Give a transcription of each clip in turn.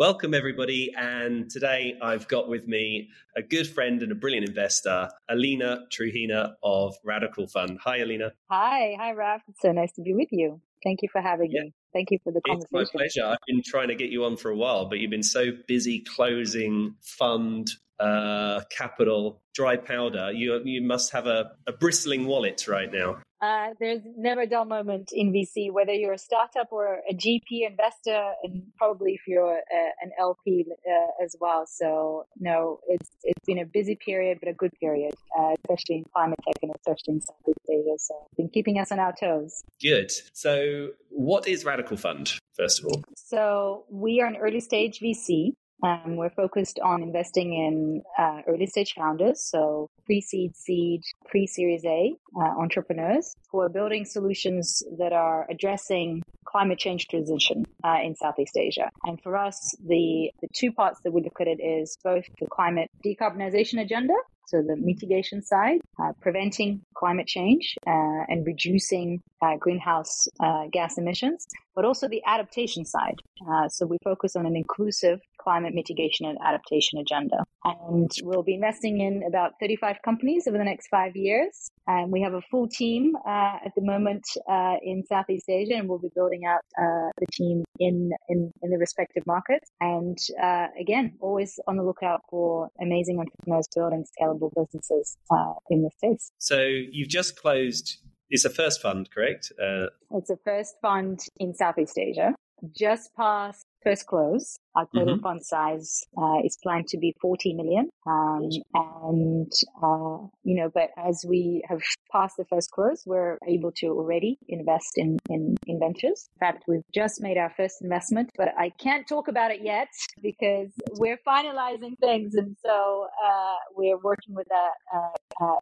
Welcome, everybody. And today I've got with me a good friend and a brilliant investor, Alina Truhina of Radical Fund. Hi, Alina. Hi. Hi, Raf. It's so nice to be with you. Thank you for having yeah. me. Thank you for the conversation. It's my pleasure. I've been trying to get you on for a while, but you've been so busy closing fund uh, capital, dry powder. You you must have a, a bristling wallet right now. Uh, there's never a dull moment in VC, whether you're a startup or a GP investor, and probably if you're a, an LP uh, as well. So no, it's it's been a busy period, but a good period, uh, especially in climate tech and especially in Southeast Asia. So been keeping us on our toes. Good. So what is Radical Fund? First of all, so we are an early stage VC. Um, we're focused on investing in uh, early stage founders, so pre seed, seed, pre series A uh, entrepreneurs who are building solutions that are addressing climate change transition uh, in Southeast Asia. And for us, the, the two parts that we look at it is both the climate decarbonization agenda so the mitigation side, uh, preventing climate change uh, and reducing uh, greenhouse uh, gas emissions, but also the adaptation side. Uh, so we focus on an inclusive climate mitigation and adaptation agenda. And we'll be investing in about 35 companies over the next five years. And we have a full team uh, at the moment uh, in Southeast Asia, and we'll be building out uh, the team in, in, in the respective markets. And uh, again, always on the lookout for amazing entrepreneurs building scalable businesses uh, in the space. So you've just closed it's a first fund, correct? Uh, it's a first fund in Southeast Asia. Just past first close. Our total mm-hmm. fund size uh, is planned to be 40 million. Um, and, uh, you know, but as we have passed the first close, we're able to already invest in, in, in ventures. In fact, we've just made our first investment, but I can't talk about it yet because we're finalizing things. And so uh, we're working with a,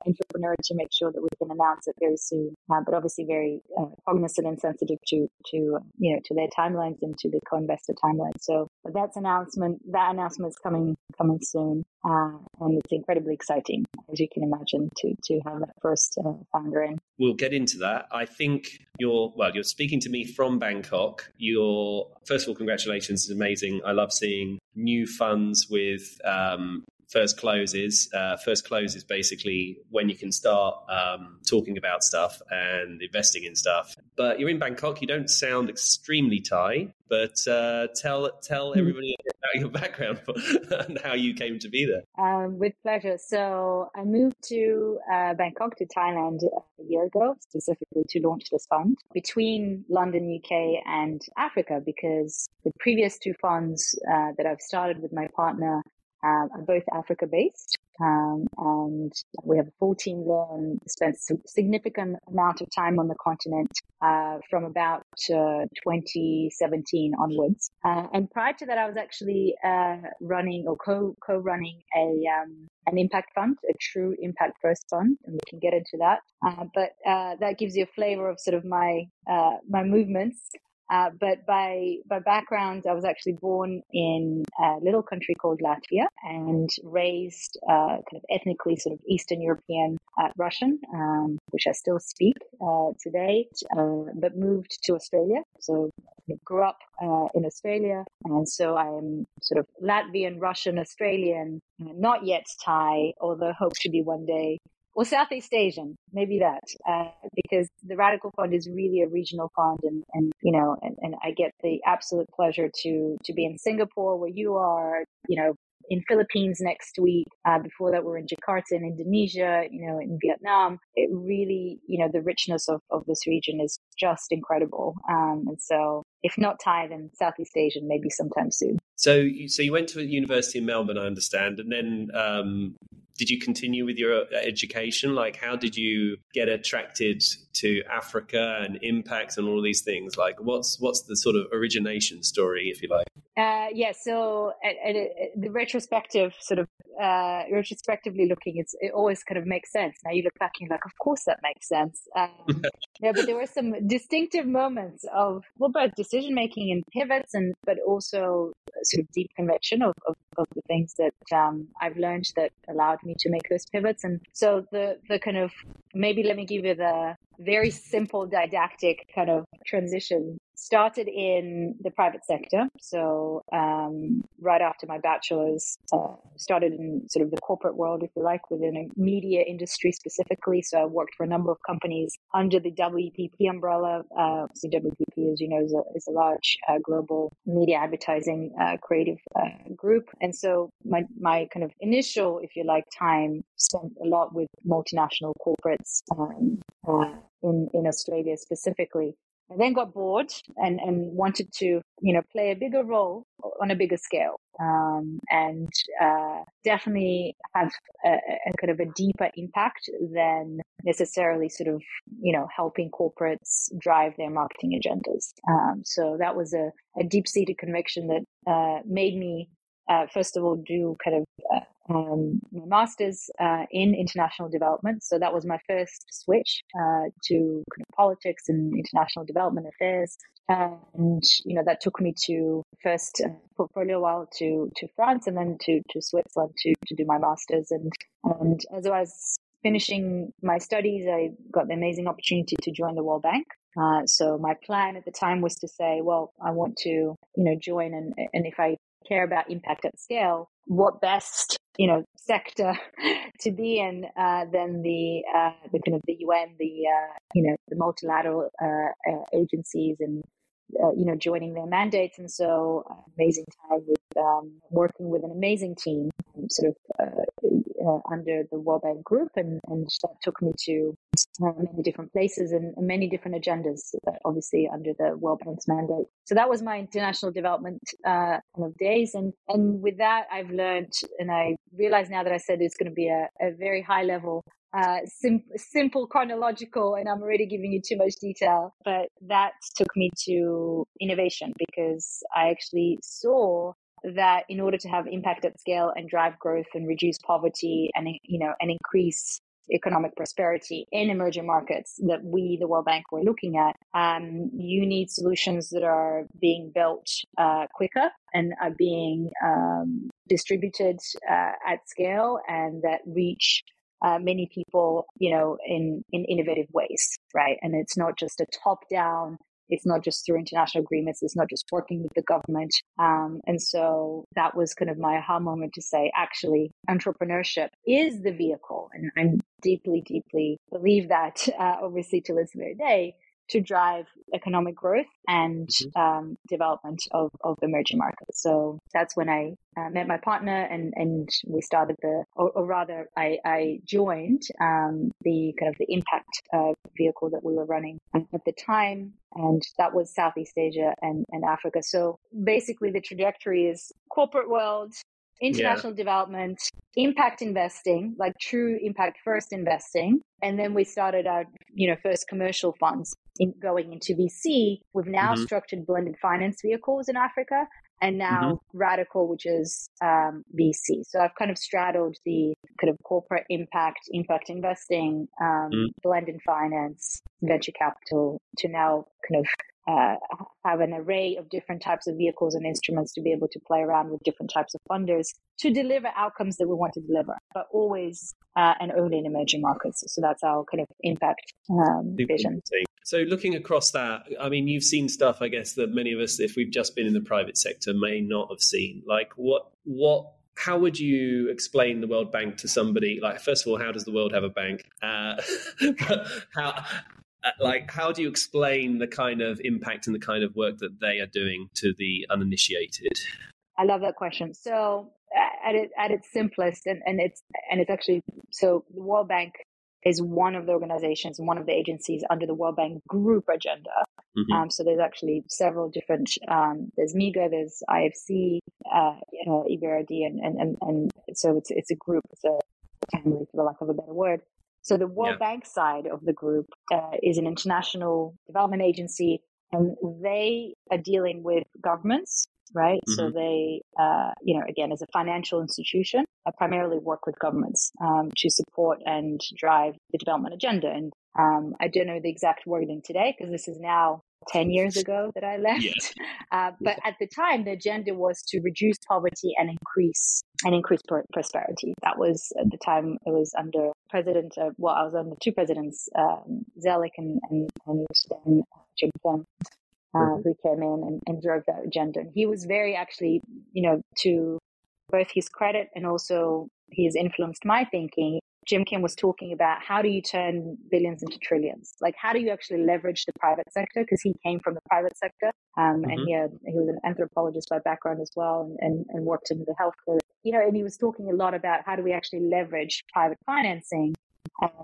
entrepreneur to make sure that we can announce it very soon. Uh, but obviously very uh, cognizant and sensitive to, to, you know, to their timelines and to the co-investor timeline. So that's announcement. That announcement is coming coming soon, uh, and it's incredibly exciting, as you can imagine, to to have that first uh, founder in. We'll get into that. I think you're well. You're speaking to me from Bangkok. Your first of all, congratulations! It's amazing. I love seeing new funds with um, first close is. Uh, first close is basically when you can start um, talking about stuff and investing in stuff. But you're in Bangkok. You don't sound extremely Thai, but uh, tell tell hmm. everybody about your background and how you came to be there. Um, with pleasure. So I moved to uh, Bangkok to Thailand a year ago, specifically to launch this fund between London, UK, and Africa, because the previous two funds uh, that I've started with my partner um, are both Africa based. Um, and we have a full team there and spent a significant amount of time on the continent uh, from about uh, 2017 onwards. Uh, and prior to that, I was actually uh, running or co co running a um, an impact fund, a true impact first fund, and we can get into that. Uh, but uh, that gives you a flavor of sort of my my movements. Uh, but by by background, I was actually born in a little country called Latvia and raised uh, kind of ethnically sort of Eastern European uh, Russian, um, which I still speak uh, today, uh, but moved to Australia. So I grew up in Australia, and so I am sort of Latvian, Russian, Australian, not yet Thai, although hope to be one day well, Southeast Asian, maybe that, uh, because the Radical Fund is really a regional fund, and, and you know, and, and I get the absolute pleasure to to be in Singapore where you are, you know, in Philippines next week. Uh, before that, we're in Jakarta in Indonesia, you know, in Vietnam. It really, you know, the richness of, of this region is just incredible. Um, and so, if not Thai, then Southeast Asian, maybe sometime soon. So, so you went to a university in Melbourne, I understand, and then um, did you continue with your uh, education? Like, how did you get attracted to Africa and impact and all these things? Like, what's what's the sort of origination story, if you like? Uh, yeah, so at, at, at the retrospective, sort of uh, retrospectively looking, it's, it always kind of makes sense. Now you look back and you're like, of course that makes sense. Um, yeah, but there were some distinctive moments of well, both decision making and pivots, and but also sort of deep conviction of, of, of the things that um, I've learned that allowed me to make those pivots. And so the the kind of maybe let me give you the very simple didactic kind of transition started in the private sector. So, um, right after my bachelor's, uh, started in sort of the corporate world, if you like, within a media industry specifically. So, I worked for a number of companies under the WPP umbrella. Uh, so WPP, as you know, is a, is a large uh, global media advertising uh, creative uh, group. And so, my, my kind of initial, if you like, time spent a lot with multinational corporates um, uh, in, in Australia specifically. I then got bored and, and wanted to, you know, play a bigger role on a bigger scale. Um, and uh, definitely have a, a, kind of a deeper impact than necessarily sort of, you know, helping corporates drive their marketing agendas. Um, so that was a, a deep seated conviction that uh, made me uh, first of all, do kind of uh, um, my master's uh, in international development. So that was my first switch uh, to kind of politics and international development affairs. And you know that took me to first uh, little while to to France and then to to Switzerland to to do my masters. And and as I was finishing my studies, I got the amazing opportunity to join the World Bank. Uh, so my plan at the time was to say, well, I want to, you know, join and, and if I care about impact at scale, what best you know sector to be in uh, than the uh, the kind of the UN, the uh, you know the multilateral uh, uh, agencies and uh, you know joining their mandates, and so amazing time with um, working with an amazing team, sort of under the World Bank Group, and and that took me to many different places and, many different agendas, obviously under the World Bank's mandate. So that was my international development uh, kind of days, and and with that I've learned, and I realize now that I said it's going to be a, a very high level uh, sim- simple chronological, and I'm already giving you too much detail. But that took me to innovation because I actually saw that in order to have impact at scale and drive growth and reduce poverty and you know and increase economic prosperity in emerging markets that we, the World Bank, were looking at, um, you need solutions that are being built uh, quicker and are being um, distributed uh, at scale and that reach uh, many people, you know, in, in innovative ways, right? And it's not just a top down it's not just through international agreements. It's not just working with the government. Um, and so that was kind of my aha moment to say, actually, entrepreneurship is the vehicle. And I'm deeply, deeply believe that, uh, obviously, to this very day to drive economic growth and mm-hmm. um, development of, of emerging markets. So that's when I uh, met my partner and, and we started the, or, or rather, I, I joined um, the kind of the impact uh, vehicle that we were running at the time. And that was Southeast Asia and, and Africa. So basically, the trajectory is corporate world, international yeah. development, impact investing, like true impact first investing. And then we started our, you know, first commercial funds in going into VC. We've now mm-hmm. structured blended finance vehicles in Africa and now mm-hmm. Radical, which is um, VC. So I've kind of straddled the kind of corporate impact, impact investing, um, mm. blended finance, venture capital to now kind of uh, have an array of different types of vehicles and instruments to be able to play around with different types of funders to deliver outcomes that we want to deliver, but always uh, and only in emerging markets. So that's our kind of impact um, vision. So looking across that, I mean, you've seen stuff, I guess, that many of us, if we've just been in the private sector, may not have seen. Like what what how would you explain the World Bank to somebody? Like, first of all, how does the world have a bank? Uh, how like how do you explain the kind of impact and the kind of work that they are doing to the uninitiated? I love that question. So at, it, at its simplest and, and it's and it's actually so the world bank is one of the organizations one of the agencies under the world bank group agenda. Mm-hmm. um, so there's actually several different um, there's miga there's ifc uh, know, EBRD, and, and, and, and so it's, it's a group it's a family for the lack of a better word so the World yeah. Bank side of the group uh, is an international development agency, and they are dealing with governments, right? Mm-hmm. So they, uh, you know, again, as a financial institution, I primarily work with governments um, to support and drive the development agenda. And um, I don't know the exact wording today because this is now 10 years ago that I left. Uh, but at the time, the agenda was to reduce poverty and increase and increase prosperity. That was at the time it was under President, uh, well, I was under two presidents, um, Zoellick and, and, and then Jim uh, mm-hmm. who came in and, and drove that agenda. And he was very actually, you know, to both his credit and also he has influenced my thinking. Jim Kim was talking about how do you turn billions into trillions? Like, how do you actually leverage the private sector? Because he came from the private sector um, mm-hmm. and he, had, he was an anthropologist by background as well and, and, and worked in the healthcare. You know, and he was talking a lot about how do we actually leverage private financing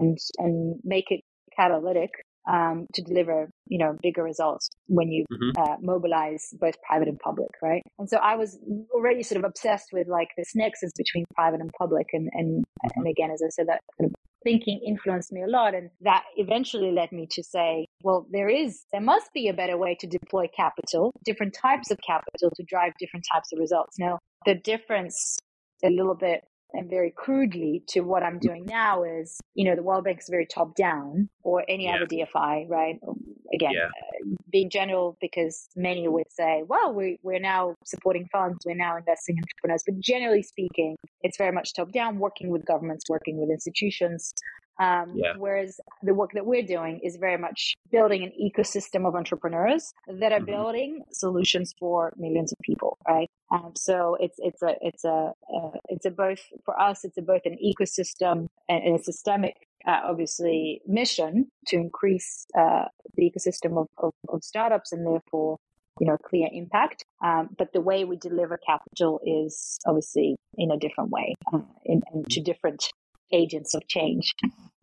and and make it catalytic um, to deliver, you know, bigger results when you mm-hmm. uh, mobilize both private and public, right? And so I was already sort of obsessed with like this nexus between private and public, and and mm-hmm. and again, as I said, that kind of thinking influenced me a lot, and that eventually led me to say, well, there is, there must be a better way to deploy capital, different types of capital to drive different types of results. Now, the difference a little bit and very crudely to what I'm doing now is, you know, the World Bank is very top down or any yeah. other DFI, right? Again, yeah. uh, being general because many would say, well, we, we're now supporting funds, we're now investing in entrepreneurs. But generally speaking, it's very much top down, working with governments, working with institutions, um, yeah. Whereas the work that we're doing is very much building an ecosystem of entrepreneurs that are mm-hmm. building solutions for millions of people, right? Um, so it's it's a it's a uh, it's a both for us it's a both an ecosystem and, and a systemic uh, obviously mission to increase uh, the ecosystem of, of, of, startups and therefore you know clear impact um, but the way we deliver capital is obviously in a different way uh, in, in to different agents of change,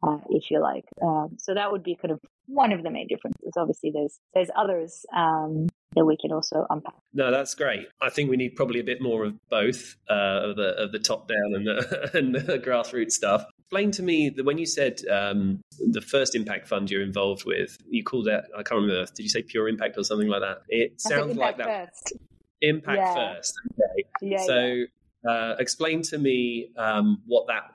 uh, if you like. Um, so that would be kind of one of the main differences. Obviously, there's there's others um, that we can also unpack. No, that's great. I think we need probably a bit more of both uh, of the of the top down and the, and the grassroots stuff. Explain to me that when you said um, the first impact fund you're involved with, you called that I can't remember. Did you say Pure Impact or something like that? It sounds like that. First. Impact yeah. first. Okay. Yeah, so. Yeah. Uh, explain to me um, what that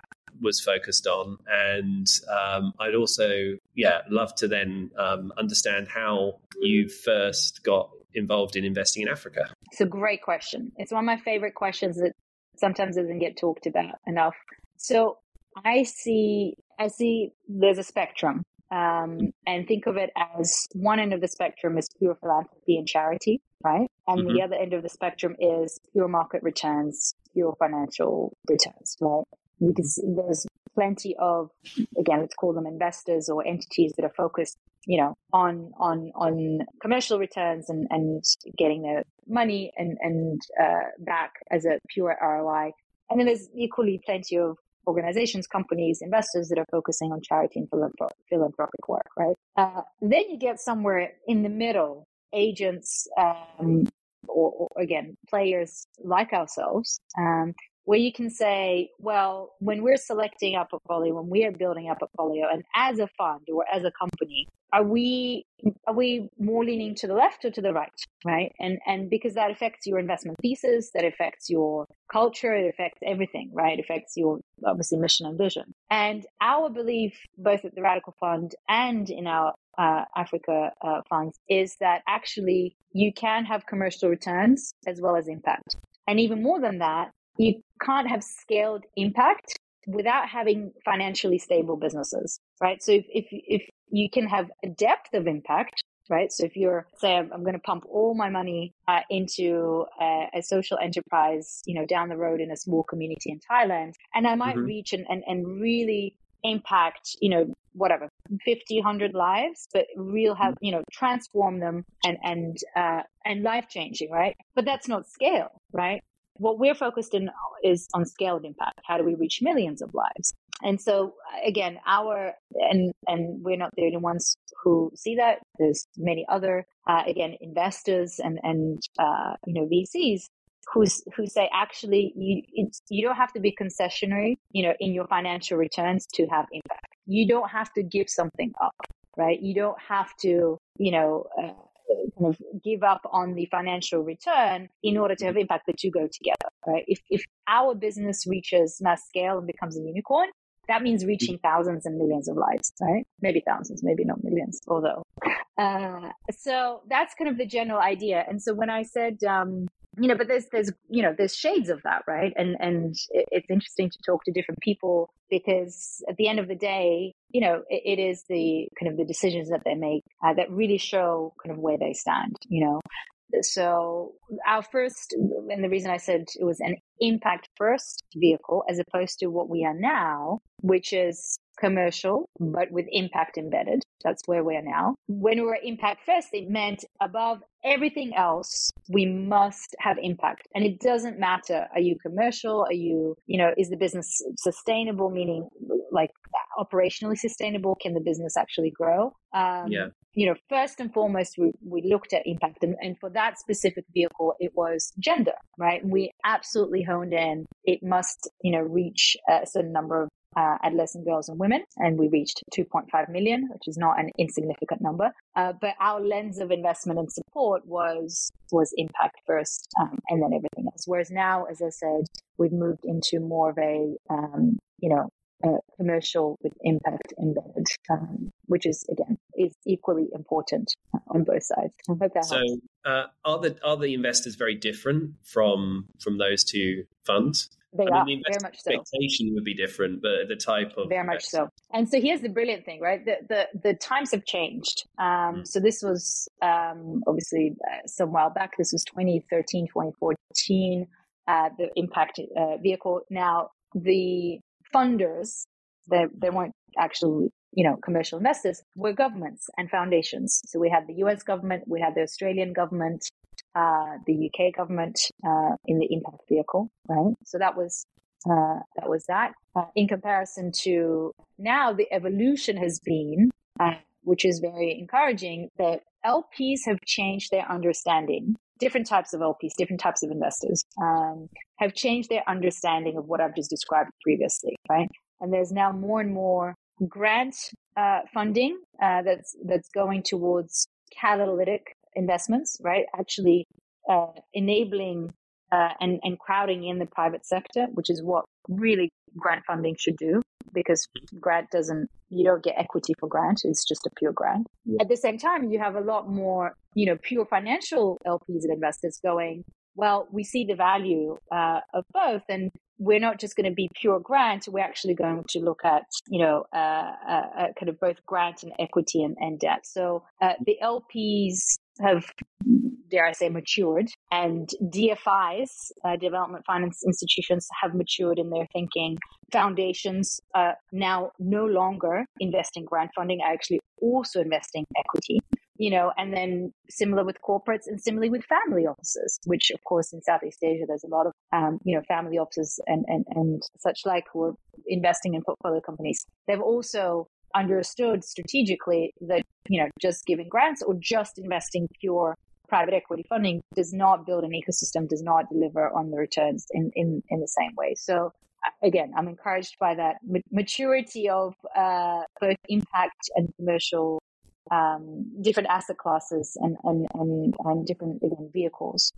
was focused on. And um, I'd also, yeah, love to then um, understand how you first got involved in investing in Africa. It's a great question. It's one of my favorite questions that sometimes doesn't get talked about enough. So I see, I see there's a spectrum. Um, and think of it as one end of the spectrum is pure philanthropy and charity, right? And mm-hmm. the other end of the spectrum is pure market returns, pure financial returns, right? You can see there's plenty of again let's call them investors or entities that are focused you know on on on commercial returns and and getting their money and and uh, back as a pure ROI and then there's equally plenty of organizations companies investors that are focusing on charity and philanthropic work right? Uh, then you get somewhere in the middle agents um, or, or, again players like ourselves um, where you can say, well, when we're selecting our portfolio, when we are building our portfolio, and as a fund or as a company, are we are we more leaning to the left or to the right, right? And and because that affects your investment thesis, that affects your culture, it affects everything, right? It affects your obviously mission and vision. And our belief, both at the Radical Fund and in our uh, Africa uh, funds, is that actually you can have commercial returns as well as impact. And even more than that, you can't have scaled impact without having financially stable businesses, right? So if, if, if you can have a depth of impact, right? So if you're, say, I'm, I'm going to pump all my money uh, into a, a, social enterprise, you know, down the road in a small community in Thailand, and I might mm-hmm. reach and, and, and really impact, you know, whatever, 50, 100 lives, but real have, you know, transform them and, and, uh, and life changing, right? But that's not scale, right? What we're focused in is on scale of impact. How do we reach millions of lives? And so again, our and and we're not the only ones who see that. There's many other uh, again investors and and uh, you know VCs who's who say actually you you don't have to be concessionary you know in your financial returns to have impact. You don't have to give something up, right? You don't have to you know. Uh, kind of give up on the financial return in order to have impact. The two go together, right? If, if our business reaches mass scale and becomes a unicorn, that means reaching thousands and millions of lives, right? Maybe thousands, maybe not millions, although. Uh, so that's kind of the general idea. And so when I said, um, you know, but there's there's you know there's shades of that, right? And and it's interesting to talk to different people because at the end of the day, you know, it, it is the kind of the decisions that they make uh, that really show kind of where they stand. You know, so our first, and the reason I said it was an impact first vehicle as opposed to what we are now, which is commercial, but with impact embedded. That's where we are now. When we were impact first, it meant above everything else, we must have impact. And it doesn't matter. Are you commercial? Are you, you know, is the business sustainable? Meaning like operationally sustainable? Can the business actually grow? Um, yeah. You know, first and foremost, we, we looked at impact. And, and for that specific vehicle, it was gender, right? We absolutely honed in. It must, you know, reach a certain number of uh, adolescent girls and women, and we reached 2.5 million, which is not an insignificant number. Uh, but our lens of investment and support was was impact first, um, and then everything else. Whereas now, as I said, we've moved into more of a um, you know uh, commercial with impact embedded, um, which is again is equally important on both sides. I hope that so, uh, are the are the investors very different from from those two funds? They I are mean, the very much so. Expectation would be different, but the type of very much so. And so here's the brilliant thing, right? The the, the times have changed. Um, mm. So this was um, obviously uh, some while back. This was 2013, 2014. Uh, the impact uh, vehicle. Now the funders, they they weren't actually you know commercial investors, were governments and foundations. So we had the U.S. government, we had the Australian government, uh, the UK government uh, in the impact vehicle, right? So that was uh, that was that. Uh, in comparison to now, the evolution has been, uh, which is very encouraging, that LPs have changed their understanding. Different types of LPs, different types of investors um, have changed their understanding of what I've just described previously, right? And there's now more and more grant uh, funding that's that's going towards catalytic investments, right? Actually uh, enabling uh, and, and crowding in the private sector, which is what really grant funding should do because grant doesn't, you don't get equity for grant. It's just a pure grant. Yeah. At the same time, you have a lot more, you know, pure financial LPs and investors going, well, we see the value uh, of both. And we're not just going to be pure grant. We're actually going to look at, you know, uh, uh, uh kind of both grant and equity and, and debt. So uh, the LPs have, dare I say, matured, and DFIs, uh, development finance institutions, have matured in their thinking. Foundations uh, now no longer investing grant funding, are actually also investing equity. You know, and then similar with corporates and similarly with family offices, which of course in Southeast Asia there's a lot of um, you know family offices and, and and such like who are investing in portfolio companies. They've also understood strategically that you know just giving grants or just investing pure private equity funding does not build an ecosystem does not deliver on the returns in in, in the same way so again i'm encouraged by that maturity of uh, both impact and commercial um, different asset classes and and and, and different again, vehicles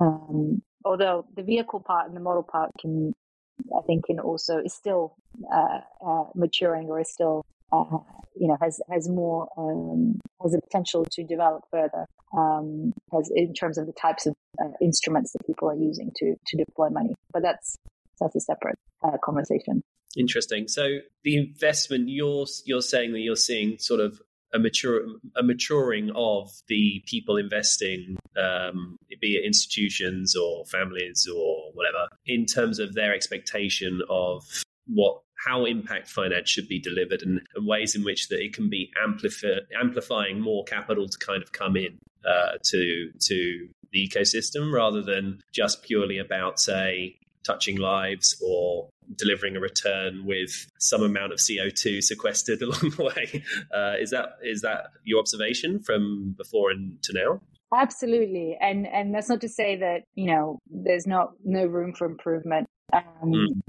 um, although the vehicle part and the model part can I think can also is still uh, uh, maturing or is still uh, you know has has more um, has a potential to develop further um, as in terms of the types of uh, instruments that people are using to to deploy money. But that's that's a separate uh, conversation. Interesting. So the investment you're you're saying that you're seeing sort of a mature a maturing of the people investing, um, be it institutions or families or whatever, in terms of their expectation of what how impact finance should be delivered and, and ways in which that it can be amplify, amplifying more capital to kind of come in uh, to to the ecosystem rather than just purely about say touching lives or delivering a return with some amount of CO2 sequestered along the way. Uh, is that is that your observation from before and to now? Absolutely, and and that's not to say that you know there's not no room for improvement. Um, mm.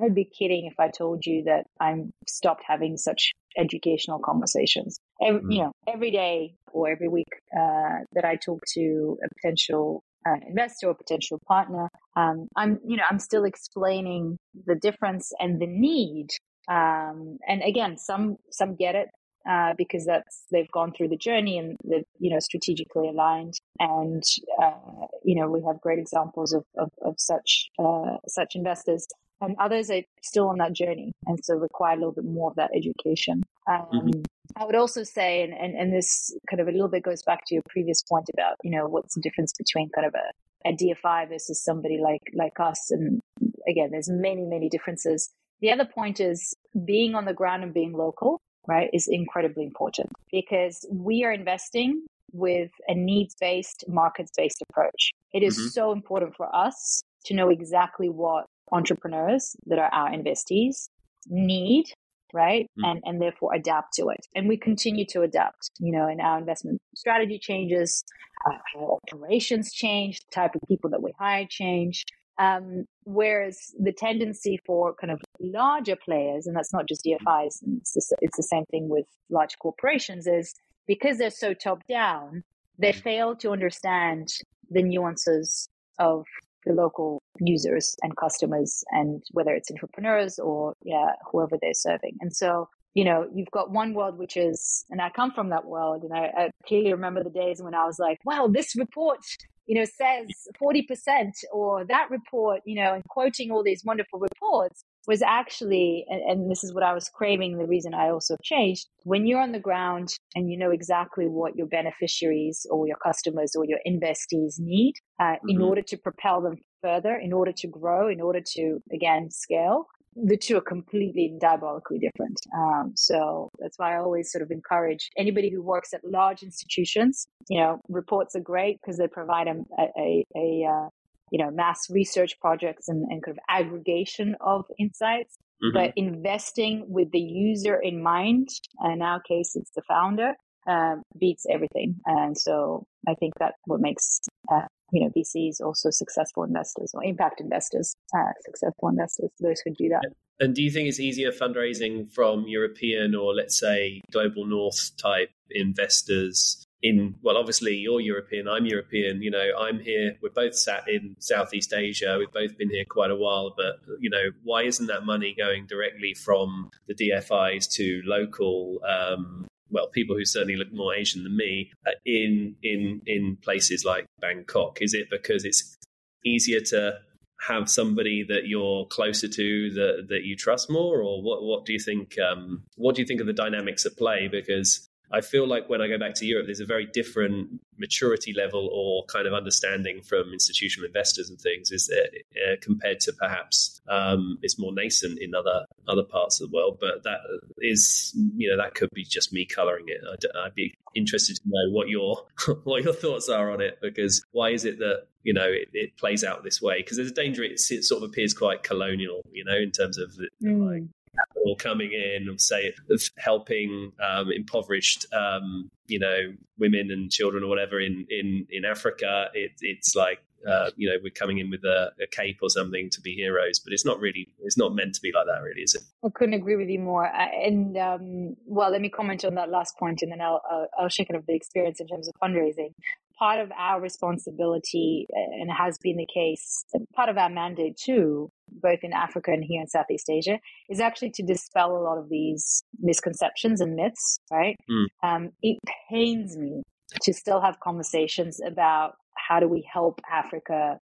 I'd be kidding if I told you that I'm stopped having such educational conversations. Every, mm. You know, every day or every week uh, that I talk to a potential uh, investor or potential partner, um, I'm you know I'm still explaining the difference and the need. Um, and again, some some get it, uh, because that's they've gone through the journey and they're you know strategically aligned and uh, you know we have great examples of of, of such uh, such investors and others are still on that journey and so require a little bit more of that education um, mm-hmm. I would also say, and, and, and this kind of a little bit goes back to your previous point about, you know, what's the difference between kind of a, a DFI versus somebody like, like us. And again, there's many, many differences. The other point is being on the ground and being local, right, is incredibly important because we are investing with a needs based, markets based approach. It is mm-hmm. so important for us to know exactly what entrepreneurs that are our investees need right mm-hmm. and and therefore adapt to it and we continue to adapt you know and our investment strategy changes our operations change the type of people that we hire change um, whereas the tendency for kind of larger players, and that's not just DFIs, it's the, it's the same thing with large corporations, is because they're so top down, they mm. fail to understand the nuances of the local users and customers and whether it's entrepreneurs or yeah whoever they're serving and so you know you've got one world which is and i come from that world and i, I clearly remember the days when i was like well this report you know, says 40% or that report, you know, and quoting all these wonderful reports was actually, and, and, this is what I was craving, the reason I also changed, when you're on the ground and you know exactly what your beneficiaries or your customers or your investees need uh, mm-hmm. in order to propel them further, in order to grow, in order to, again, scale, the two are completely diabolically different. Um, so that's why I always sort of encourage anybody who works at large institutions. You know, reports are great because they provide a, a, a uh, you know mass research projects and, and kind of aggregation of insights. Mm-hmm. But investing with the user in mind, in our case, it's the founder, uh, beats everything. And so I think that what makes uh, you know VCs also successful investors or impact investors uh, successful investors those who do that. And do you think it's easier fundraising from European or let's say global north type investors? In well, obviously you're European, I'm European. You know, I'm here. We're both sat in Southeast Asia. We've both been here quite a while, but you know, why isn't that money going directly from the DFIs to local um, well, people who certainly look more Asian than me uh, in in in places like Bangkok? Is it because it's easier to have somebody that you're closer to that that you trust more, or what? What do you think? Um, what do you think of the dynamics at play? Because I feel like when I go back to Europe, there's a very different maturity level or kind of understanding from institutional investors and things is uh, compared to perhaps um, it's more nascent in other other parts of the world. But that is, you know, that could be just me coloring it. I'd, I'd be interested to know what your what your thoughts are on it because why is it that you know it, it plays out this way? Because there's a danger it, it, sort of appears quite colonial, you know, in terms of mm. like capital coming in and say helping um, impoverished um, you know women and children or whatever in in in Africa it, it's like uh, you know we're coming in with a, a, cape or something to be heroes but it's not really it's not meant to be like that really is it? I couldn't agree with you more. And um, well let me comment on that last point and then i'll i'll, I'll shake it of the experience in terms of fundraising. Part of our responsibility and has been the case part of our mandate too both in africa and here in southeast asia is actually to dispel a lot of these misconceptions and myths right mm. um, it pains me to still have conversations about how do we help africa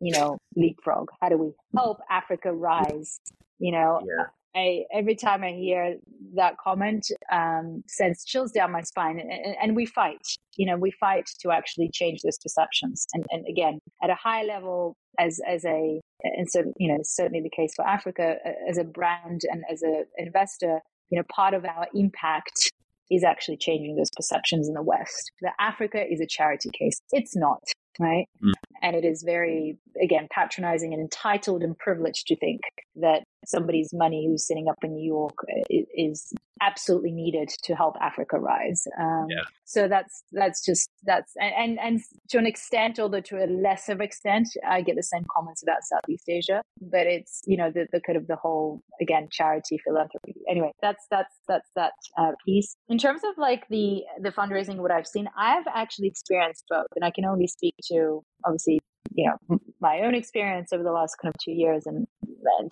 you know leapfrog how do we help africa rise you know yeah. I, every time I hear that comment, um, sends chills down my spine. And, and, we fight, you know, we fight to actually change those perceptions. And, and again, at a high level, as as a, and so you know, certainly the case for Africa as a brand and as an investor, you know, part of our impact is actually changing those perceptions in the West. That Africa is a charity case. It's not right? Mm. And it is very, again, patronizing and entitled and privileged to think that somebody's money who's sitting up in New York is absolutely needed to help Africa rise. Um, yeah. So that's that's just that's and and to an extent, although to a lesser extent, I get the same comments about Southeast Asia. But it's you know the the kind of the whole again charity philanthropy. Anyway, that's that's that's that uh, piece. In terms of like the the fundraising, what I've seen, I've actually experienced both, and I can only speak to obviously you know my own experience over the last kind of two years and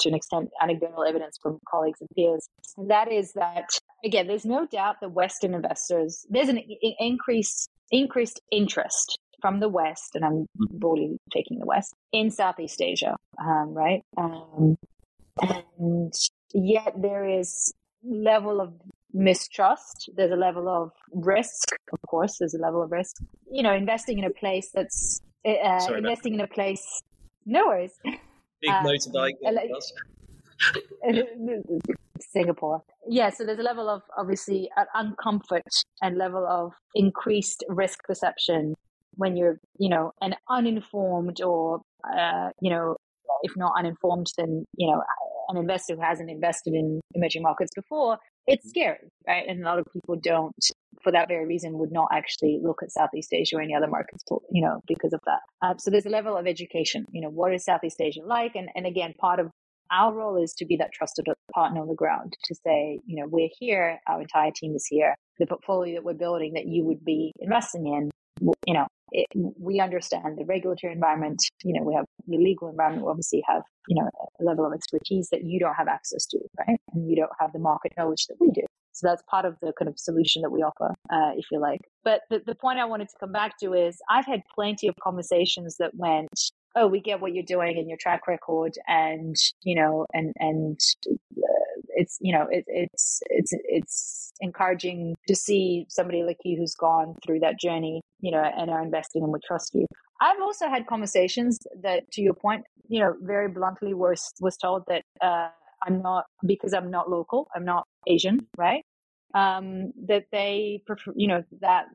to an extent, anecdotal evidence from colleagues and peers. And that is that, again, there's no doubt that Western investors, there's an increased, increased interest from the West, and I'm broadly taking the West, in Southeast Asia, um, right? Um, and yet there is level of mistrust. There's a level of risk, of course. There's a level of risk. You know, investing in a place that's uh, Sorry, investing in a place. No worries. Big um, motorbike. Singapore. Yeah, so there's a level of obviously uncomfort and level of increased risk perception when you're, you know, an uninformed or, uh, you know, if not uninformed, then, you know, an investor who hasn't invested in emerging markets before, it's scary, right? And a lot of people don't, for that very reason, would not actually look at Southeast Asia or any other markets, you know, because of that. Uh, so there's a level of education. You know, what is Southeast Asia like? And and again, part of our role is to be that trusted partner on the ground to say, you know, we're here, our entire team is here. The portfolio that we're building that you would be investing in, you know, it, we understand the regulatory environment. You know, we have the legal environment. We obviously have, you know, a level of expertise that you don't have access to, right? And you don't have the market knowledge that we do. So that's part of the kind of solution that we offer, uh, if you like. But the, the point I wanted to come back to is I've had plenty of conversations that went, oh, we get what you're doing and your track record, and you know, and and uh, it's you know, it, it's it's it's encouraging to see somebody like you who's gone through that journey, you know, and are investing and would trust you. I've also had conversations that, to your point, you know, very bluntly was was told that. Uh, I'm not because I'm not local. I'm not Asian, right? Um, that they prefer, you know, that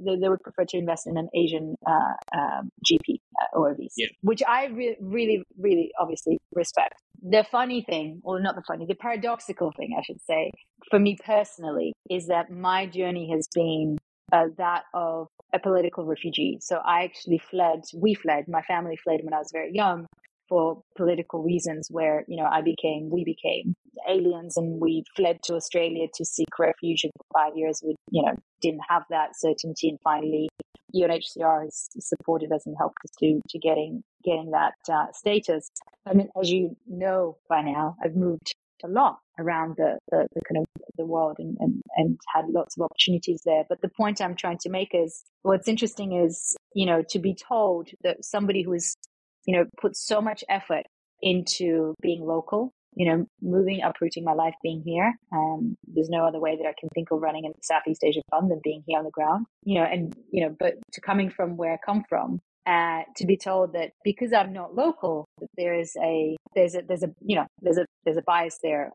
they, they, would prefer to invest in an Asian uh, um, GP uh, or VC, yeah. which I re- really, really, obviously respect. The funny thing, or not the funny, the paradoxical thing, I should say, for me personally, is that my journey has been uh, that of a political refugee. So I actually fled, we fled, my family fled when I was very young for political reasons where, you know, I became, we became aliens and we fled to Australia to seek refuge for five years we, you know, didn't have that certainty and finally UNHCR has supported us and helped us to, to getting, getting that uh, status. I mean, as you know by now, I've moved a lot around the, the, the, kind of the world and, and, and had lots of opportunities there. But the point I'm trying to make is what's interesting is, you know, to be told that somebody who is you know, put so much effort into being local, you know, moving, uprooting my life, being here. Um, there's no other way that I can think of running a Southeast Asia fund than being here on the ground, you know, and, you know, but to coming from where I come from, uh, to be told that because I'm not local, that there is a there's a there's a you know there's a there's a bias there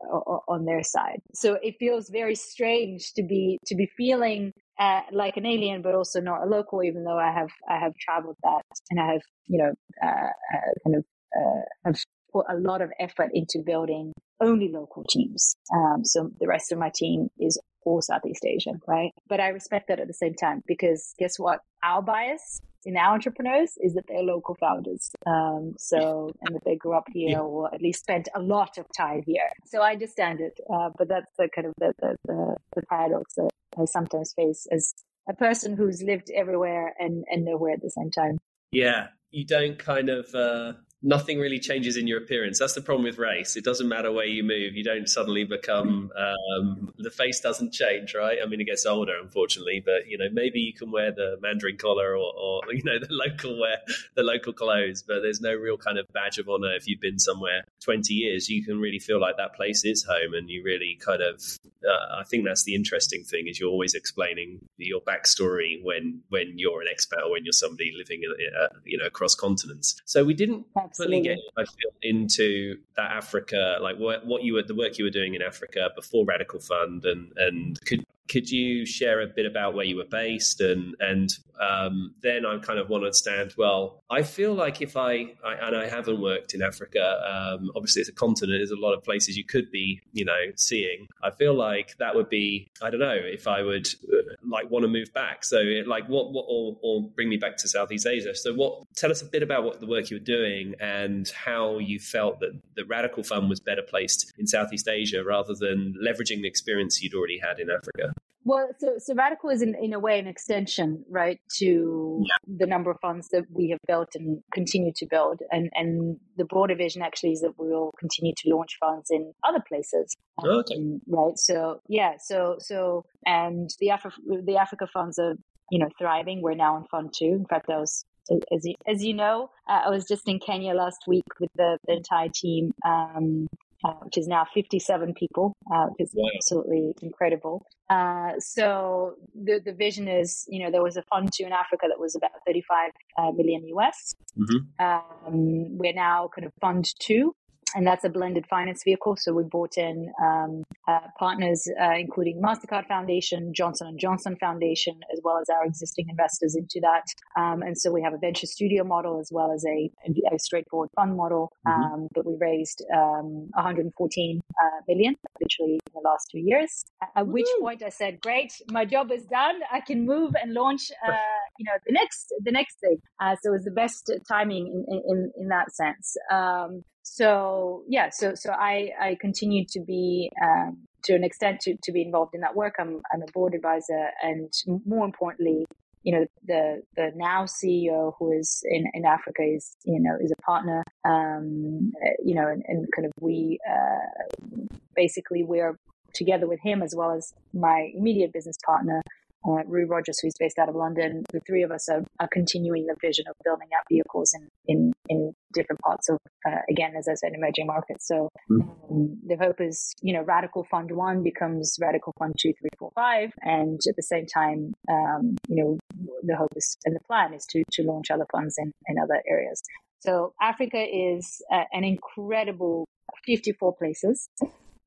on their side. So it feels very strange to be to be feeling uh, like an alien, but also not a local, even though I have I have traveled that and I have you know uh, uh, kind of uh, have put a lot of effort into building only local teams. Um, so the rest of my team is all Southeast Asian, right? But I respect that at the same time because guess what? Our bias in our entrepreneurs is that they're local founders. Um, so, and that they grew up here yeah. or at least spent a lot of time here. So I understand it. Uh, but that's the kind of the, the, the, the paradox that I sometimes face as a person who's lived everywhere and, and nowhere at the same time. Yeah. You don't kind of, uh, nothing really changes in your appearance. That's the problem with race. It doesn't matter where you move. You don't suddenly become um, the face doesn't change, right? I mean, it gets older, unfortunately, but you know, maybe you can wear the Mandarin collar or, or you know the local wear the local clothes, but there's no real kind of badge of honor if you've been somewhere 20 years. You can really feel like that place is home, and you really kind of. Uh, I think that's the interesting thing is you're always explaining your backstory when when you're an expat or when you're somebody living uh, you know across continents. So we didn't fully get I feel into that Africa, like what what you were the work you were doing in Africa before Radical Fund, and and could could you share a bit about where you were based and and um, then I kind of want to understand. Well, I feel like if I, I and I haven't worked in Africa. Um, obviously, it's a continent. There's a lot of places you could be, you know, seeing. I feel like that would be. I don't know if I would uh, like want to move back. So, like, what what or, or bring me back to Southeast Asia. So, what? Tell us a bit about what the work you were doing and how you felt that the Radical Fund was better placed in Southeast Asia rather than leveraging the experience you'd already had in Africa. Well, so so Radical is in, in a way an extension, right, to yeah. the number of funds that we have built and continue to build, and and the broader vision actually is that we will continue to launch funds in other places. Oh, okay. Um, right. So yeah. So so and the Afri- the Africa funds are you know thriving. We're now in fund two. In fact, that was as you, as you know, uh, I was just in Kenya last week with the, the entire team, um, uh, which is now 57 people, uh, which is wow. absolutely incredible. Uh, so the the vision is, you know, there was a fund two in Africa that was about 35 uh, million US. Mm-hmm. Um, we're now kind of fund two, and that's a blended finance vehicle. So we brought in um, uh, partners, uh, including Mastercard Foundation, Johnson and Johnson Foundation, as well as our existing investors into that. Um, and so we have a venture studio model as well as a, a straightforward fund model. Mm-hmm. Um, but we raised um, 114 uh, million literally in the last two years. At which point I said, "Great, my job is done. I can move and launch." Uh, you know, the next the next thing. Uh, so it was the best timing in in, in that sense. Um, so yeah, so so I I continue to be um, to an extent to, to be involved in that work. I'm I'm a board advisor, and more importantly, you know the the now CEO who is in, in Africa is you know is a partner. Um, you know, and, and kind of we uh, basically we're together with him as well as my immediate business partner uh, Roo Rogers, who's based out of London. The three of us are, are continuing the vision of building out vehicles in, in, in different parts of, uh, again, as I said, emerging markets. So hmm. um, the hope is, you know, Radical Fund One becomes Radical Fund Two, Three, Four, Five, and at the same time, um, you know, the hope is and the plan is to to launch other funds in, in other areas. So Africa is uh, an incredible 54 places.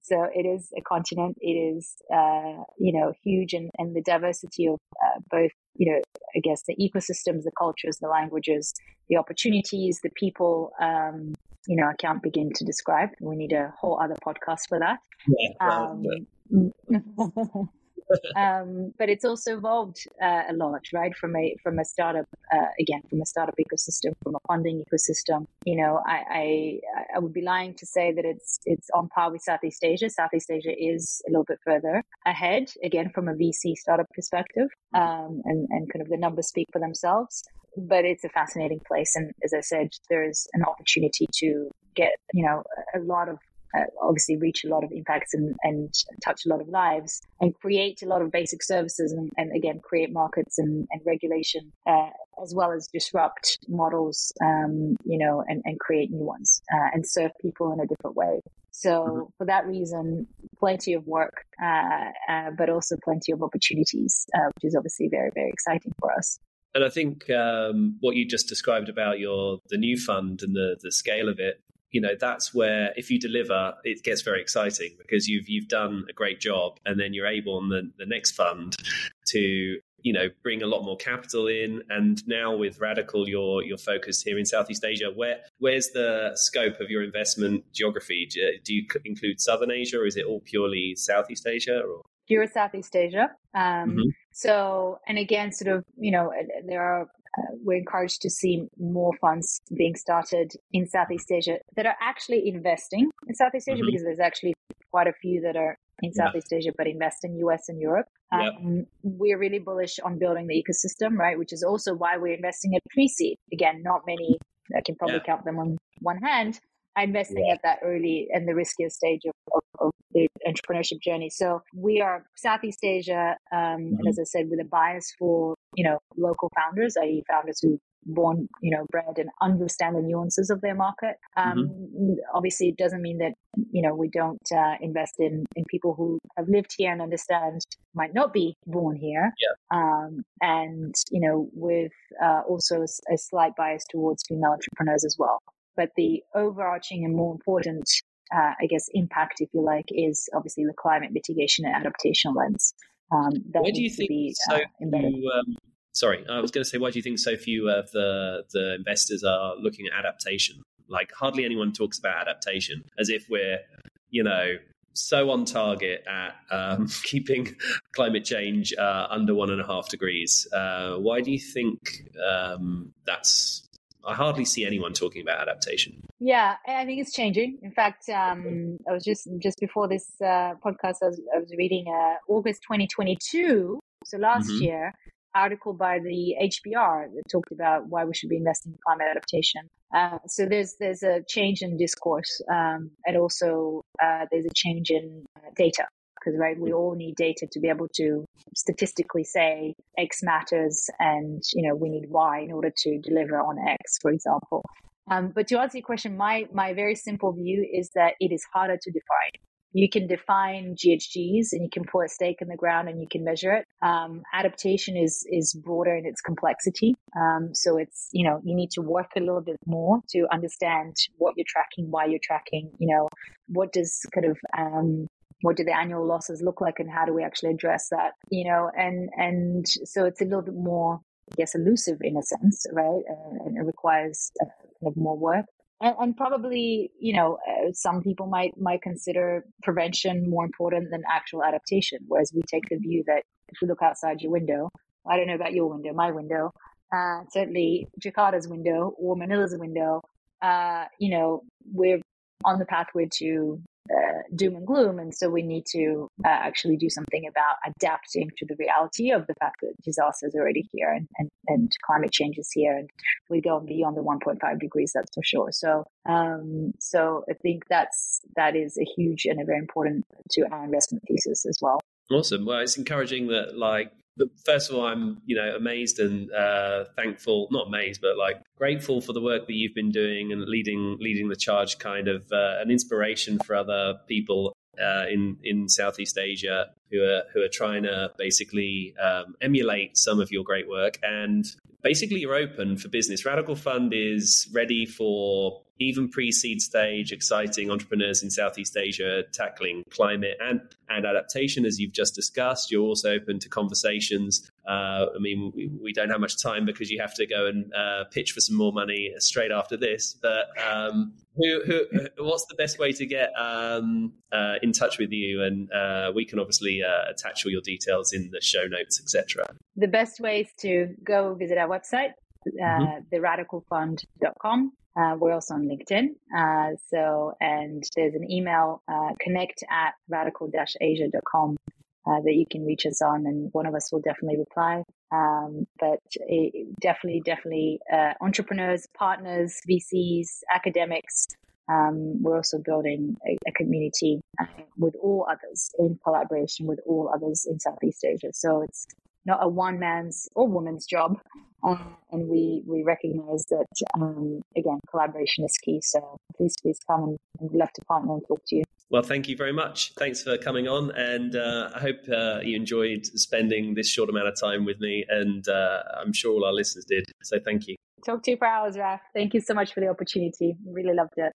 So it is a continent. It is, uh, you know, huge, and, and the diversity of uh, both, you know, I guess the ecosystems, the cultures, the languages, the opportunities, the people. Um, you know, I can't begin to describe. We need a whole other podcast for that. Yeah, um, um, but it's also evolved uh, a lot, right? From a from a startup, uh, again, from a startup ecosystem, from a funding ecosystem. You know, I, I, I would be lying to say that it's it's on par with Southeast Asia. Southeast Asia is a little bit further ahead, again, from a VC startup perspective, um, and and kind of the numbers speak for themselves. But it's a fascinating place, and as I said, there's an opportunity to get you know a lot of uh, obviously reach a lot of impacts and, and touch a lot of lives and create a lot of basic services and, and again create markets and, and regulation uh, as well as disrupt models um, you know and, and create new ones uh, and serve people in a different way so mm-hmm. for that reason plenty of work uh, uh, but also plenty of opportunities uh, which is obviously very very exciting for us and I think um, what you just described about your the new fund and the the scale of it you know that's where if you deliver it gets very exciting because you've you've done a great job and then you're able on the, the next fund to you know bring a lot more capital in. And now with radical you're you're focused here in southeast asia. Where where's the scope of your investment geography? Do, do you include southern asia or is it all purely southeast asia or? Pure southeast asia. Um, mm-hmm. so and again sort of you know there are uh, we're encouraged to see more funds being started in Southeast Asia that are actually investing in Southeast Asia mm-hmm. because there's actually quite a few that are in Southeast yeah. Asia but invest in US and Europe. Um, We're really bullish on building the ecosystem, right? Which is also why we're investing at pre-seed. Again, not many. I can probably yeah. count them on one hand. Investing yeah. at that early and the riskiest stage of, of, of, the entrepreneurship journey. So we are Southeast Asia, um, mm-hmm. and as I said, with a bias for you know, local founders, i.e., founders who born, you know, bred and understand the nuances of their market. Um, mm-hmm. Obviously, it doesn't mean that you know we don't uh, invest in in people who have lived here and understand might not be born here. Yeah. Um, and you know, with uh, also a, a slight bias towards female entrepreneurs as well. But the overarching and more important uh, I guess, impact, if you like, is obviously the climate mitigation and adaptation lens. Um, why do you think be, so uh, few, um, sorry, I was going to say, why do you think so few of the the investors are looking at adaptation? Like hardly anyone talks about adaptation as if we're, you know, so on target at um, keeping climate change uh, under one and a half degrees. Uh, why do you think um, that's I hardly see anyone talking about adaptation. Yeah, I think it's changing. In fact, um, I was just just before this uh, podcast, I was, I was reading uh, August 2022, so last mm-hmm. year, article by the HBR that talked about why we should be investing in climate adaptation. Uh, so there's there's a change in discourse, um, and also uh, there's a change in uh, data because right we all need data to be able to statistically say x matters and you know we need y in order to deliver on x for example um, but to answer your question my my very simple view is that it is harder to define you can define GHGs and you can put a stake in the ground and you can measure it. Um, adaptation is is broader in its complexity. Um, so it's you know you need to work a little bit more to understand what you're tracking, why you're tracking. You know what does kind of um, what do the annual losses look like and how do we actually address that you know? And and so it's a little bit more i guess elusive in a sense right? Uh, and it requires kind of more work. And, and probably you know uh, some people might might consider prevention more important than actual adaptation whereas we take the view that if we look outside your window i don't know about your window my window uh, certainly jakarta's window or manila's window uh, you know we're on the pathway to uh, doom and gloom. And so we need to uh, actually do something about adapting to the reality of the fact that disaster is already here and, and, and climate change is here. And we go beyond the 1.5 degrees, that's for sure. So, um, so I think that's, that is a huge and a very important to our investment thesis as well. Awesome. Well, it's encouraging that like first of all, I'm you know amazed and uh, thankful, not amazed, but like grateful for the work that you've been doing and leading leading the charge, kind of uh, an inspiration for other people uh, in in Southeast Asia who are who are trying to basically um, emulate some of your great work. And basically, you're open for business. Radical Fund is ready for even pre-seed stage, exciting entrepreneurs in Southeast Asia tackling climate and, and adaptation, as you've just discussed. You're also open to conversations. Uh, I mean, we, we, don't have much time because you have to go and uh, pitch for some more money straight after this. But um, who, who, what's the best way to get um, uh, in touch with you? And uh, we can obviously uh, attach all your details in the show notes, etc. The best way is to go visit our website, uh, mm-hmm. theradicalfund.com. Uh, we're also on LinkedIn. Uh, so, and there's an email, uh, connect at radical-asia.com uh, that you can reach us on, and one of us will definitely reply. Um, but it, definitely, definitely uh, entrepreneurs, partners, VCs, academics. Um, we're also building a, a community uh, with all others in collaboration with all others in Southeast Asia. So it's not a one man's or woman's job. Um, and we, we recognize that, um, again, collaboration is key. So please, please come and, and we'd love to partner and talk to you. Well, thank you very much. Thanks for coming on. And uh, I hope uh, you enjoyed spending this short amount of time with me. And uh, I'm sure all our listeners did. So thank you. Talk to you for hours, Raf. Thank you so much for the opportunity. Really loved it.